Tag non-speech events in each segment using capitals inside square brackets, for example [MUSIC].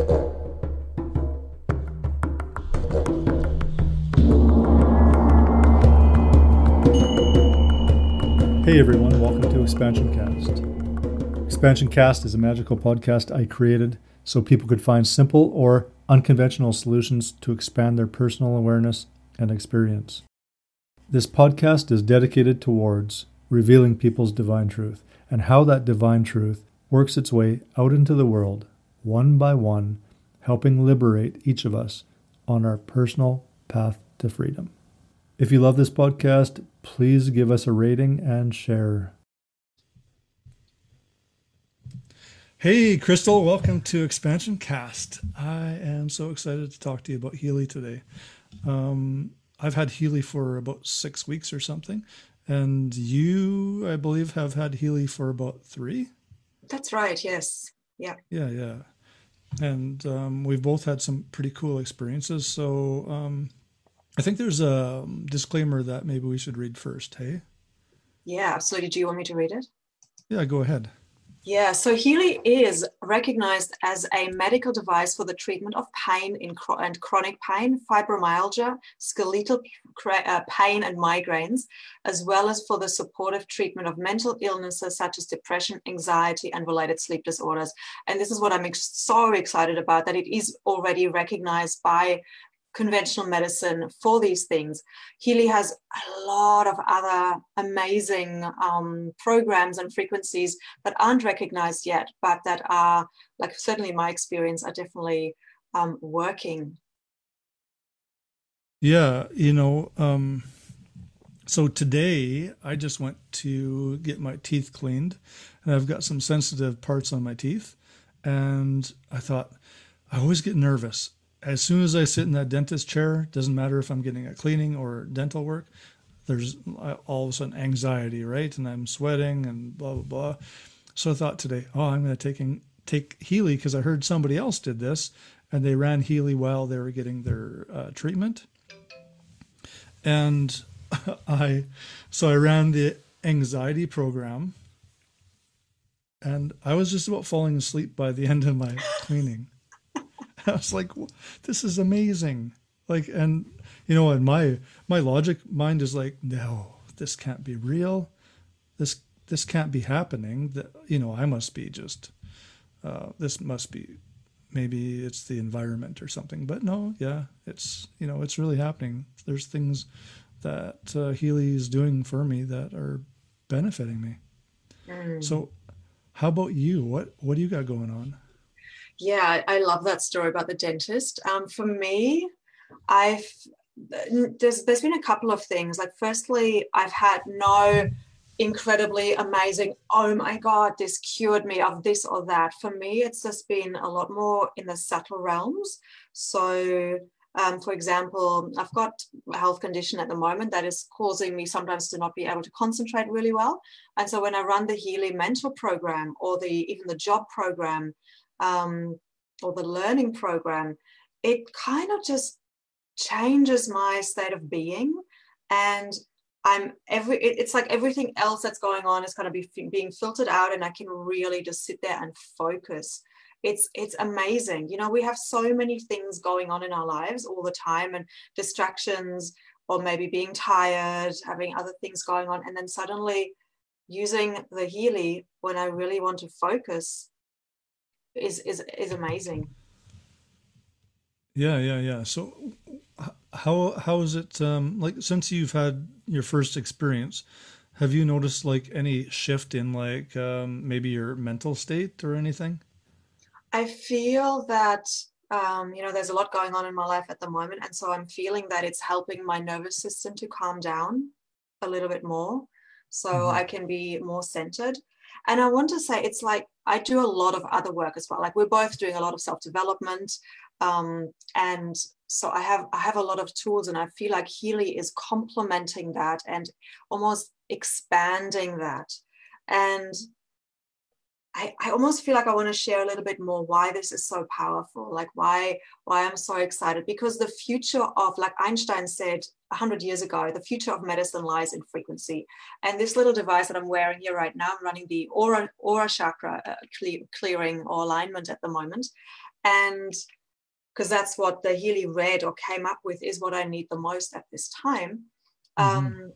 Hey everyone, welcome to Expansion Cast. Expansion Cast is a magical podcast I created so people could find simple or unconventional solutions to expand their personal awareness and experience. This podcast is dedicated towards revealing people's divine truth and how that divine truth works its way out into the world, one by one, helping liberate each of us on our personal path to freedom. If you love this podcast, please give us a rating and share. Hey, Crystal, welcome to Expansion Cast. I am so excited to talk to you about Healy today. Um, I've had Healy for about six weeks or something, and you, I believe, have had Healy for about three. That's right. Yes. Yeah. Yeah, yeah. And um, we've both had some pretty cool experiences. So um, I think there's a disclaimer that maybe we should read first. Hey. Yeah, absolutely. Do you want me to read it? Yeah, go ahead. Yeah, so Healy is recognized as a medical device for the treatment of pain in and chronic pain, fibromyalgia, skeletal uh, pain, and migraines, as well as for the supportive treatment of mental illnesses such as depression, anxiety, and related sleep disorders. And this is what I'm so excited about that it is already recognized by conventional medicine for these things. Healy has a lot of other amazing um, programs and frequencies that aren't recognized yet, but that are, like certainly my experience, are definitely um, working. Yeah, you know, um, so today I just went to get my teeth cleaned, and I've got some sensitive parts on my teeth, and I thought I always get nervous as soon as I sit in that dentist chair, doesn't matter if I'm getting a cleaning or dental work, there's all of a sudden anxiety, right? And I'm sweating and blah blah blah. So I thought today, oh, I'm going to take take Healy because I heard somebody else did this, and they ran Healy while they were getting their uh, treatment. And [LAUGHS] I, so I ran the anxiety program, and I was just about falling asleep by the end of my cleaning. [LAUGHS] I was like, this is amazing. Like, and you know, and my my logic mind is like, no, this can't be real. This this can't be happening. That you know, I must be just. Uh, this must be maybe it's the environment or something. But no, yeah, it's you know, it's really happening. There's things that uh, Healy is doing for me that are benefiting me. Mm. So, how about you? What what do you got going on? Yeah, I love that story about the dentist. Um, for me, I've there's there's been a couple of things. Like, firstly, I've had no incredibly amazing. Oh my god, this cured me of this or that. For me, it's just been a lot more in the subtle realms. So. Um, for example, I've got a health condition at the moment that is causing me sometimes to not be able to concentrate really well. And so when I run the Healy Mentor program or the even the job program, um, or the learning program, it kind of just changes my state of being. And I'm every, it's like everything else that's going on is kind of be being filtered out, and I can really just sit there and focus. It's it's amazing. You know, we have so many things going on in our lives all the time, and distractions, or maybe being tired, having other things going on, and then suddenly using the Healy when I really want to focus is is is amazing. Yeah, yeah, yeah. So how how is it um like since you've had your first experience, have you noticed like any shift in like um maybe your mental state or anything? I feel that um, you know, there's a lot going on in my life at the moment. And so I'm feeling that it's helping my nervous system to calm down a little bit more. So mm-hmm. I can be more centered. And I want to say it's like I do a lot of other work as well. Like we're both doing a lot of self development, um, and so I have I have a lot of tools, and I feel like Healy is complementing that and almost expanding that. And I, I almost feel like I want to share a little bit more why this is so powerful, like why why I'm so excited because the future of like Einstein said 100 years ago, the future of medicine lies in frequency. And this little device that I'm wearing here right now, I'm running the aura, aura chakra uh, clear, clearing or alignment at the moment. And because that's what the Healy read or came up with is what I need the most at this time. Mm-hmm. Um,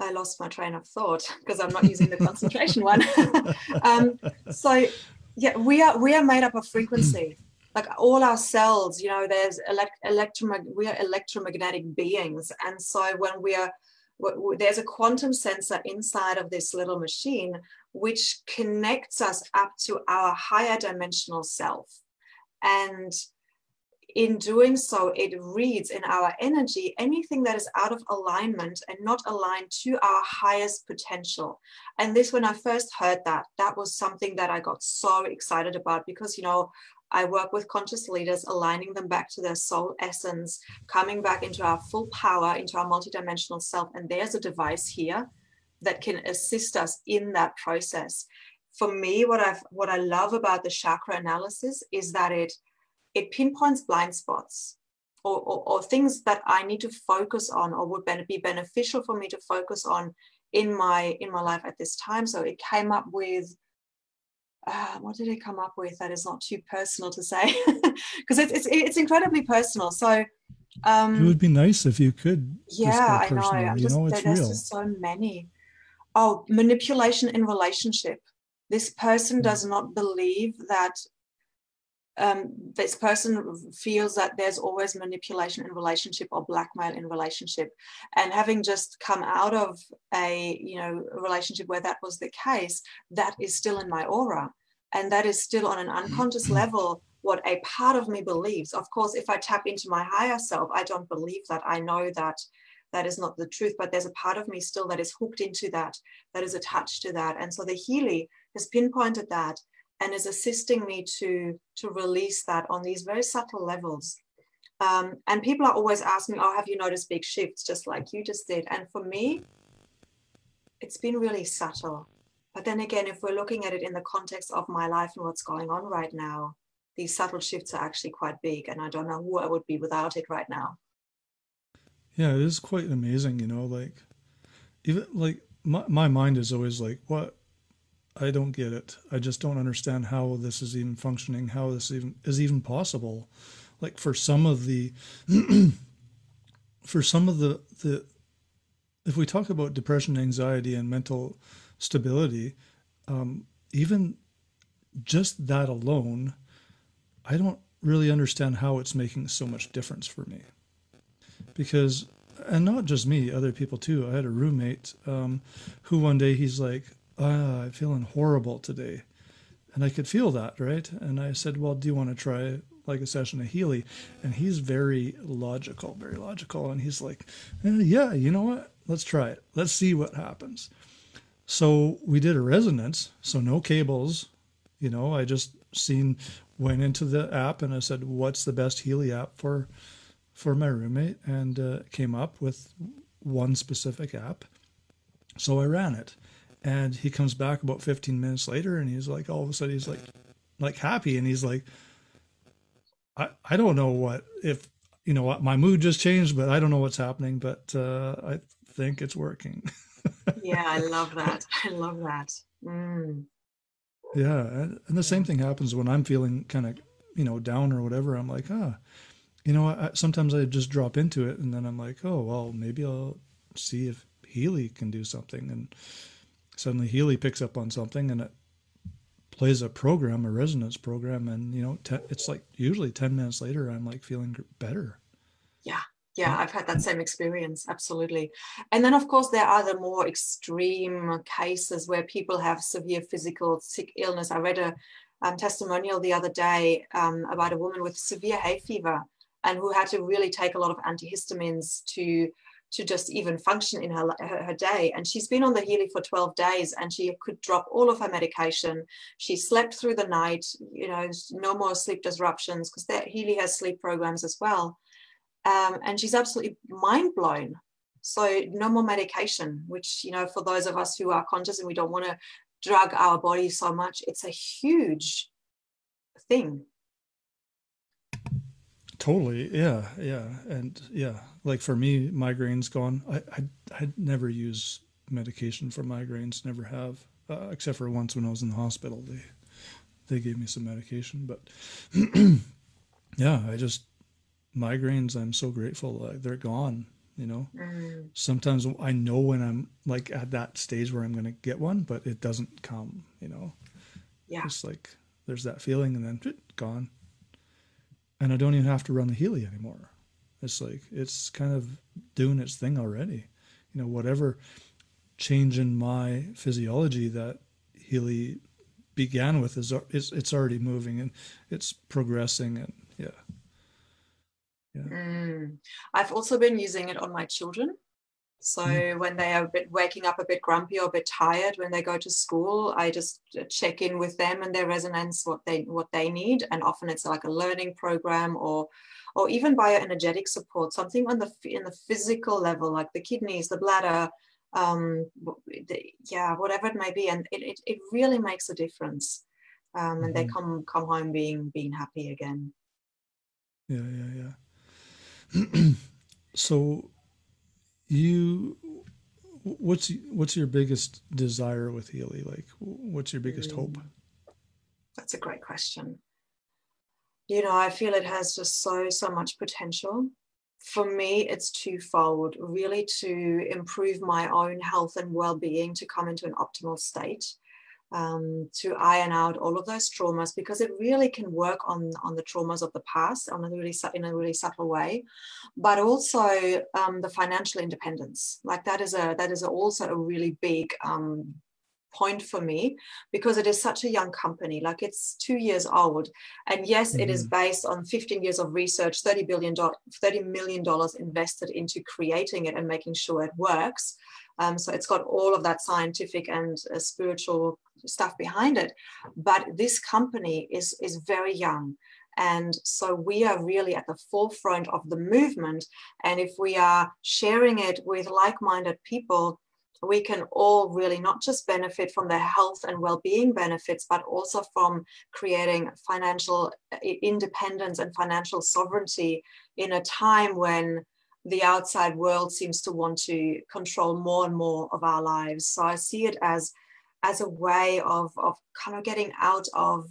I lost my train of thought [LAUGHS] because I'm not using the concentration one. [LAUGHS] um, so yeah, we are we are made up of frequency like all our cells you know there's elect- electromag- we are electromagnetic beings. And so when we are there's a quantum sensor inside of this little machine which connects us up to our higher dimensional self. And in doing so it reads in our energy anything that is out of alignment and not aligned to our highest potential. And this when i first heard that that was something that i got so excited about because you know I work with conscious leaders, aligning them back to their soul essence, coming back into our full power, into our multidimensional self. And there's a device here that can assist us in that process. For me, what I've what I love about the chakra analysis is that it it pinpoints blind spots or, or, or things that I need to focus on or would be beneficial for me to focus on in my in my life at this time. So it came up with uh, what did he come up with that is not too personal to say? [LAUGHS] Because it's, it's it's incredibly personal. So um, it would be nice if you could yeah i know. I'm you just, know it's there's real. just so many. Oh manipulation in relationship. This person mm. does not believe that um, this person feels that there's always manipulation in relationship or blackmail in relationship. And having just come out of a you know a relationship where that was the case that is still in my aura. And that is still on an unconscious mm-hmm. level what a part of me believes. Of course if i tap into my higher self i don't believe that. I know that that is not the truth but there's a part of me still that is hooked into that that is attached to that. And so the healy has pinpointed that and is assisting me to to release that on these very subtle levels. Um, and people are always asking oh have you noticed big shifts just like you just did? And for me it's been really subtle. But then again if we're looking at it in the context of my life and what's going on right now these subtle shifts are actually quite big and i don't know who i would be without it right now. Yeah it is quite amazing you know like even like my, my mind is always like what I don't get it. I just don't understand how this is even functioning, how this even is even possible. Like for some of the [CLEARS THROAT] for some of the the if we talk about depression, anxiety, and mental stability, um, even just that alone, I don't really understand how it's making so much difference for me. Because, and not just me, other people too. I had a roommate um, who one day he's like, ah, I'm feeling horrible today. And I could feel that, right? And I said, well, do you want to try like a session of Healy? And he's very logical, very logical. And he's like, eh, yeah, you know what? Let's try it. Let's see what happens. So we did a resonance. So no cables, you know, I just seen, went into the app and I said, what's the best Healy app for, for my roommate? And uh, came up with one specific app. So I ran it and he comes back about 15 minutes later and he's like all of a sudden he's like like happy. And he's like i i don't know what if you know my mood just changed but i don't know what's happening but uh i think it's working. [LAUGHS] Yeah i love that. I love that. Mm. yeah and, and, the same thing happens when i'm feeling kind of you know down or whatever. I'm like ah you know I, sometimes i just drop into it and then i'm like oh well maybe i'll see if healy can do something. And suddenly Healy picks up on something and it plays a program, a resonance program, and you know, te- it's like usually ten minutes later, I'm like feeling better. Yeah, yeah, I've had that same experience, absolutely. And then, of course, there are the more extreme cases where people have severe physical sick illness. I read a um, testimonial the other day um, about a woman with severe hay fever and who had to really take a lot of antihistamines to to just even function in her, her, her, day. And she's been on the Healy for 12 days and she could drop all of her medication. She slept through the night, you know, no more sleep disruptions because that Healy has sleep programs as well. Um, and she's absolutely mind blown. So no more medication, which, you know, for those of us who are conscious and we don't want to drug our body so much, it's a huge thing. Totally. Yeah. Yeah. And yeah, like for me, migraines gone. I, I, I never use medication for migraines, never have, uh, except for once when I was in the hospital. They, they gave me some medication, but [CLEARS THROAT] yeah, I just, migraines, I'm so grateful. Uh, they're gone, you know. Mm. Sometimes I know when I'm like at that stage where I'm going to get one, but it doesn't come, you know. Yeah. Just like there's that feeling and then gone and I don't even have to run the Healy anymore. It's like it's kind of doing its thing already. You know, whatever change in my physiology that Healy began with is it's, it's already moving and it's progressing and yeah. Yeah. Mm. I've also been using it on my children. So mm. when they are a bit waking up a bit grumpy or a bit tired when they go to school, I just uh, check in with them and their resonance, what they what they need, and often it's like a learning program or or even bioenergetic support, something on the in the physical level, like the kidneys, the bladder, um, the, yeah, whatever it may be, and it, it, it really makes a difference. Um, and mm-hmm. they come come home being being happy again. Yeah, yeah, yeah. [CLEARS THROAT] so you what's what's your biggest desire with Healy? Like, what's your biggest mm. hope? That's a great question. You know, I feel it has just so so much potential. For me, it's twofold. Really, to improve my own health and well-being, to come into an optimal state, um, to iron out all of those traumas because it really can work on on the traumas of the past on a really in a really subtle way but also um, the financial independence like that is a that is also a really big um, point for me because it is such a young company like it's two years old and yes mm-hmm. it is mm-hmm. based on 15 years of research 30 billion 30 million dollars invested into creating it and making sure it works um, so it's got all of that scientific and uh, spiritual stuff behind it. But this company is, is very young. And so we are really at the forefront of the movement. And if we are sharing it with like minded people, we can all really not just benefit from the health and well-being benefits but also from creating financial uh, independence and financial sovereignty in a time when the outside world seems to want to control more and more of our lives. So I see it as as a way of, of kind of getting out of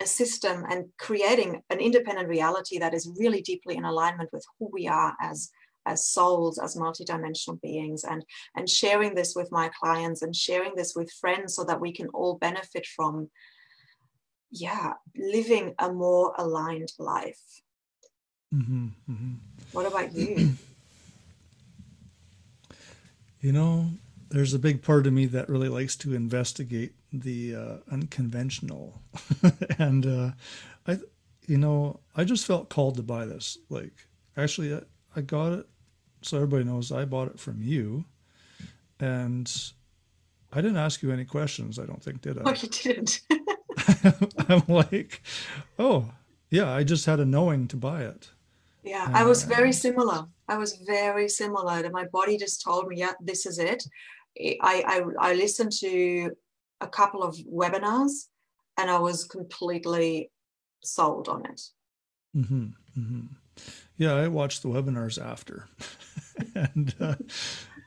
a system and creating an independent reality that is really deeply in alignment with who we are as as souls as multidimensional beings and and sharing this with my clients and sharing this with friends so that we can all benefit from yeah living a more aligned life mm-hmm, mm-hmm. What about you? [CLEARS THROAT] you know, there's a big part of me that really likes to investigate the uh, unconventional, [LAUGHS] and uh, I, you know, I just felt called to buy this. Like, actually, I, I got it, so everybody knows I bought it from you, and I didn't ask you any questions. I don't think, did I? Oh, you didn't. [LAUGHS] [LAUGHS] I'm like, oh yeah, I just had a knowing to buy it. Yeah, I was very similar. I was very similar. My body just told me, yeah, this is it. I, I, I listened to a couple of webinars and I was completely sold on it. Mm-hmm, mm-hmm. Yeah, I watched the webinars after. [LAUGHS] and uh,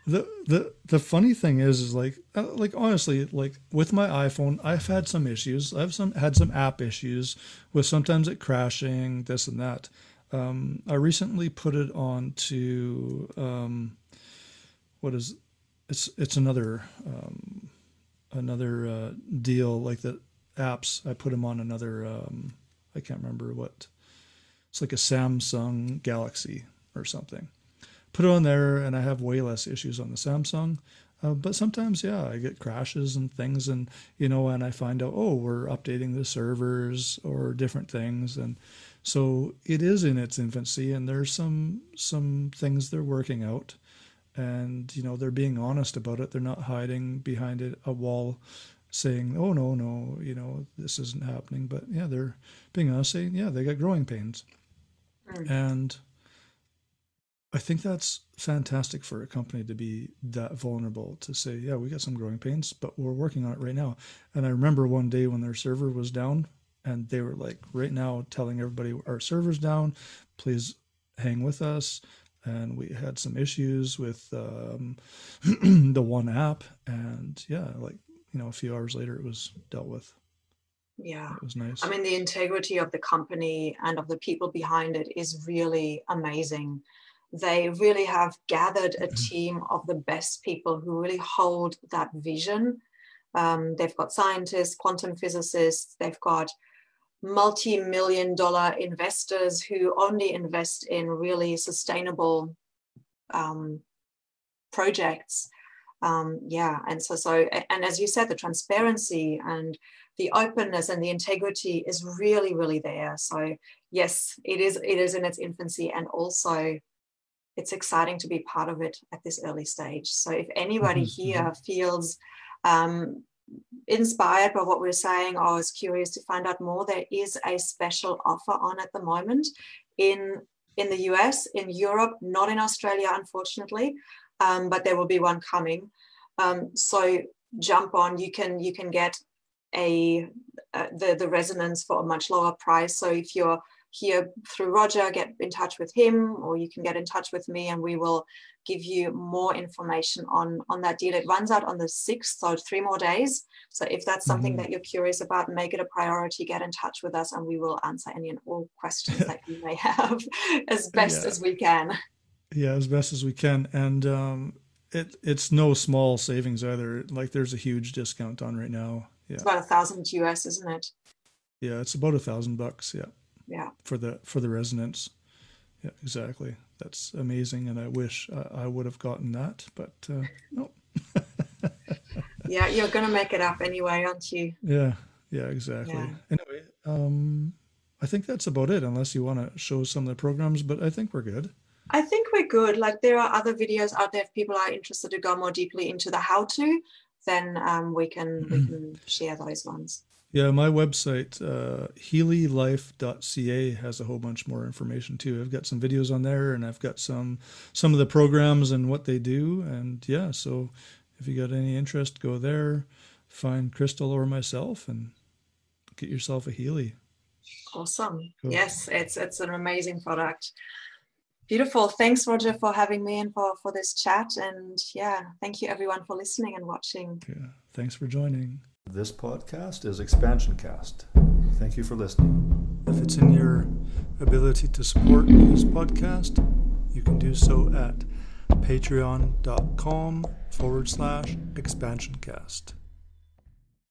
the the the funny thing is is like uh, like honestly like with my iphone i've had some issues i've some had some app issues with sometimes it crashing this and that um, I recently put it on to um, what is it's it's another um, another uh, deal like the apps. I put them on another. Um, I can't remember what. It's like a Samsung Galaxy or something. Put it on there, and I have way less issues on the Samsung. Uh, but sometimes, yeah, I get crashes and things, and you know, and I find out, oh, we're updating the servers or different things, and so it is in its infancy, and there's some some things they're working out, and you know they're being honest about it. They're not hiding behind it a wall, saying, "Oh no, no, you know this isn't happening." But yeah, they're being honest, saying, "Yeah, they got growing pains," mm. and I think that's fantastic for a company to be that vulnerable to say, "Yeah, we got some growing pains, but we're working on it right now." And I remember one day when their server was down and they were like right now telling everybody our servers down. Please hang with us. And we had some issues with um, [CLEARS THROAT] the one app. And yeah like you know a few hours later it was dealt with. Yeah. It was nice. I mean the integrity of the company and of the people behind it is really amazing. They really have gathered a team of the best people who really hold that vision. Um, they've got scientists quantum physicists they've got multi-million dollar investors who only invest in really sustainable um, projects. Um, yeah and so so and as you said the transparency and the openness and the integrity is really really there. So yes it is it is in its infancy and also it's exciting to be part of it at this early stage. So if anybody mm-hmm. here feels um, inspired by what we're saying or is curious to find out more there is a special offer on at the moment in in the us in europe not in australia unfortunately um, but there will be one coming. Um, so jump on. You can you can get a uh, the the resonance for a much lower price. So if you're here through Roger, get in touch with him, or you can get in touch with me, and we will give you more information on on that deal. It runs out on the sixth, so three more days. So if that's something mm-hmm. that you're curious about, make it a priority. Get in touch with us, and we will answer any and all questions that you may have [LAUGHS] as best yeah. as we can. Yeah, as best as we can, and um, it it's no small savings either. Like there's a huge discount on right now. Yeah, it's about a thousand US, isn't it? Yeah, it's about a thousand bucks. Yeah. Yeah. For the for the resonance. Yeah, exactly. That's amazing, and I wish uh, I would have gotten that, but uh, no. [LAUGHS] yeah, you're gonna make it up anyway, aren't you? Yeah. Yeah. Exactly. Yeah. Anyway, um, I think that's about it. Unless you want to show some of the programs, but I think we're good. I think we're good. Like there are other videos out there if people are interested to go more deeply into the how to, then um, we can we mm-hmm. can share those ones. Yeah, my website, uh, healylife.ca, has a whole bunch more information too. I've got some videos on there, and I've got some some of the programs and what they do. And yeah, so if you got any interest, go there, find Crystal or myself, and get yourself a Healy. Awesome. Cool. Yes, it's it's an amazing product. Beautiful. Thanks, Roger, for having me and for, for this chat. And yeah, thank you everyone for listening and watching. Yeah, thanks for joining. This podcast is Expansion Cast. Thank you for listening. If it's in your ability to support this podcast, you can do so at patreon.com forward slash expansioncast.